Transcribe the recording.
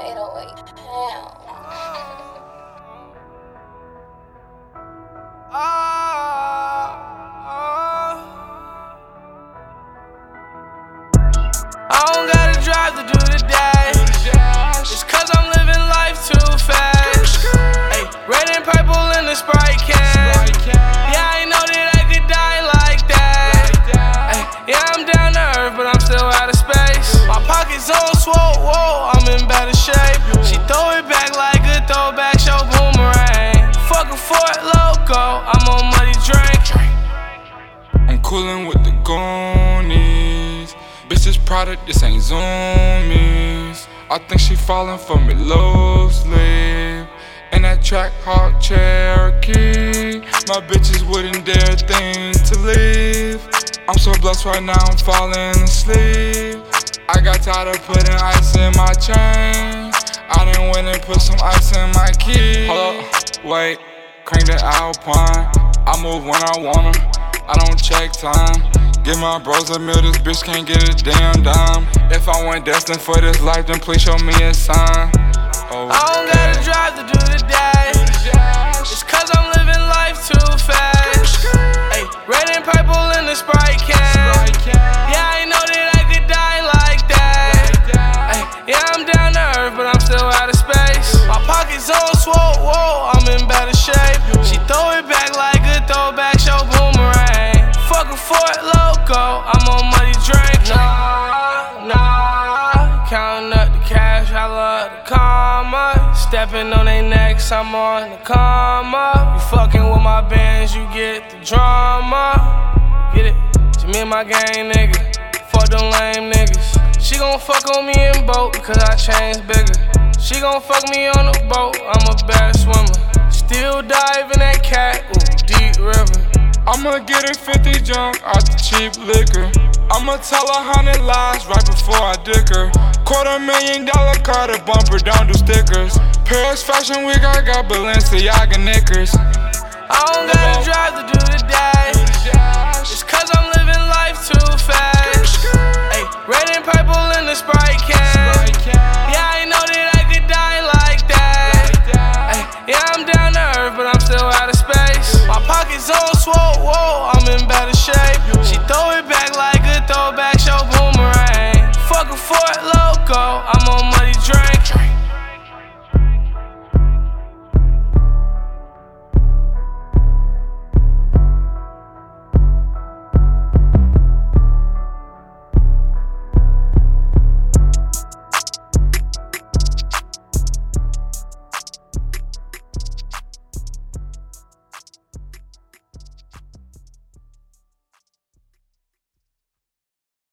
808 pounds. I don't gotta drive to do the dash. Swole, whoa, I'm in better shape. She throw it back like a throwback show boomerang. Fuck a Four Loko, I'm on money drink. I'm coolin' with the Goonies. Bitch, this product, this ain't zoomies. I think she falling for me loosely. In that track hawk Cherokee. My bitches wouldn't dare think to leave. I'm so blessed right now, I'm falling asleep. I got tired of putting ice in my chain. I didn't win and put some ice in my key. Hold up, wait, crank the Alpine. I move when I wanna. I don't check time. Give my bros a meal, this bitch can't get a damn dime. If I went destined for this life, then please show me a sign. Oh, I don't gotta drive to do the dash. It's cause I'm living life too fast. Ay, red and purple in the Sprite can. Stepping on they necks, I'm on the karma. You fucking with my bands, you get the drama. Get it? To me and my gang nigga. Fuck them lame niggas. She gon' fuck on me in boat because I changed bigger. She gon' fuck me on the boat, I'm a bad swimmer. Still diving that cat, ooh, deep river. I'ma get a 50 junk out the cheap liquor. I'ma tell a hundred lies right before I dick her. Quarter million dollar car, the bumper don't do stickers. Paris Fashion Week, I got Balenciaga knickers. I don't gotta drive to do the dash. It's cause I'm living life too fast. Ay, red and purple in the Sprite can. Yeah, I know that I could die like that. Ay, yeah, I'm down to earth, but I'm still out of space. My pockets on swole, whoa, I'm in better shape. She throw it back like a throwback show boomerang. Fuck a Four Loko, I'm on.